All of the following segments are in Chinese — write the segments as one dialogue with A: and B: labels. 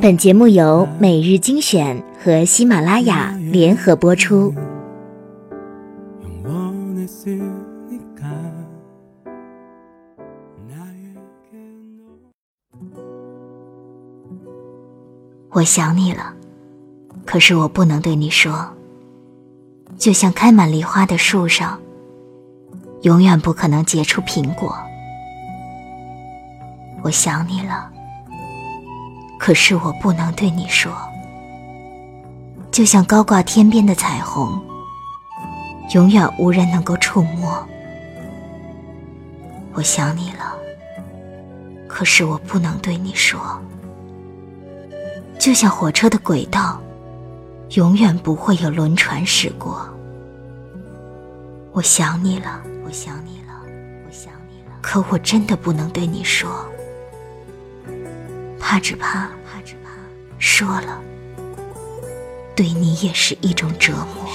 A: 本节目由每日精选和喜马拉雅联合播出。我想你了，可是我不能对你说。就像开满梨花的树上，永远不可能结出苹果。我想你了，可是我不能对你说。就像高挂天边的彩虹，永远无人能够触摸。我想你了，可是我不能对你说。就像火车的轨道，永远不会有轮船驶过。我想你了，我想你了，我想你了。可我真的不能对你说，怕只怕，怕只怕说了，对你也是一种折磨。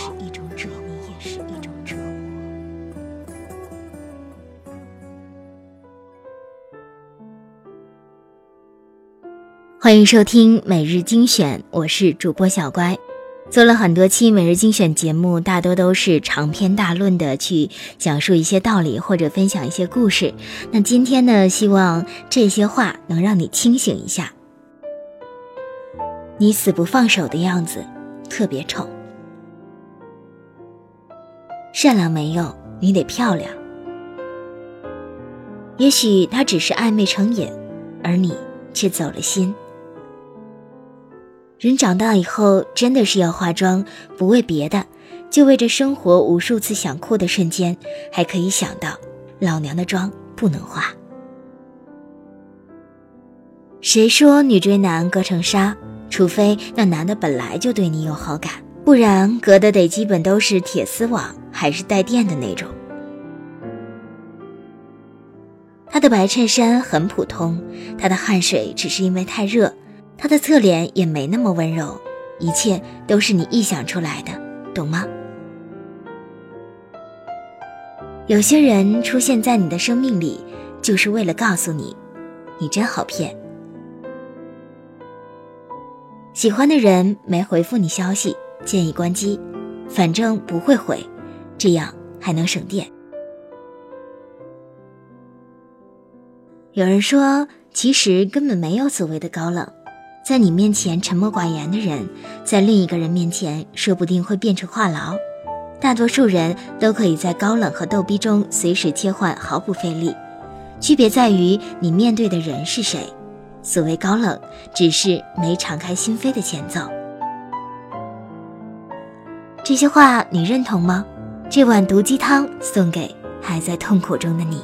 A: 欢迎收听每日精选，我是主播小乖。做了很多期每日精选节目，大多都是长篇大论的去讲述一些道理或者分享一些故事。那今天呢，希望这些话能让你清醒一下。你死不放手的样子特别丑，善良没用，你得漂亮。也许他只是暧昧成瘾，而你却走了心。人长大以后真的是要化妆，不为别的，就为这生活无数次想哭的瞬间，还可以想到老娘的妆不能化。谁说女追男隔层纱？除非那男的本来就对你有好感，不然隔的得基本都是铁丝网，还是带电的那种。他的白衬衫很普通，他的汗水只是因为太热。他的侧脸也没那么温柔，一切都是你臆想出来的，懂吗？有些人出现在你的生命里，就是为了告诉你，你真好骗。喜欢的人没回复你消息，建议关机，反正不会回，这样还能省电。有人说，其实根本没有所谓的高冷。在你面前沉默寡言的人，在另一个人面前说不定会变成话痨。大多数人都可以在高冷和逗逼中随时切换，毫不费力。区别在于你面对的人是谁。所谓高冷，只是没敞开心扉的前奏。这些话你认同吗？这碗毒鸡汤送给还在痛苦中的你。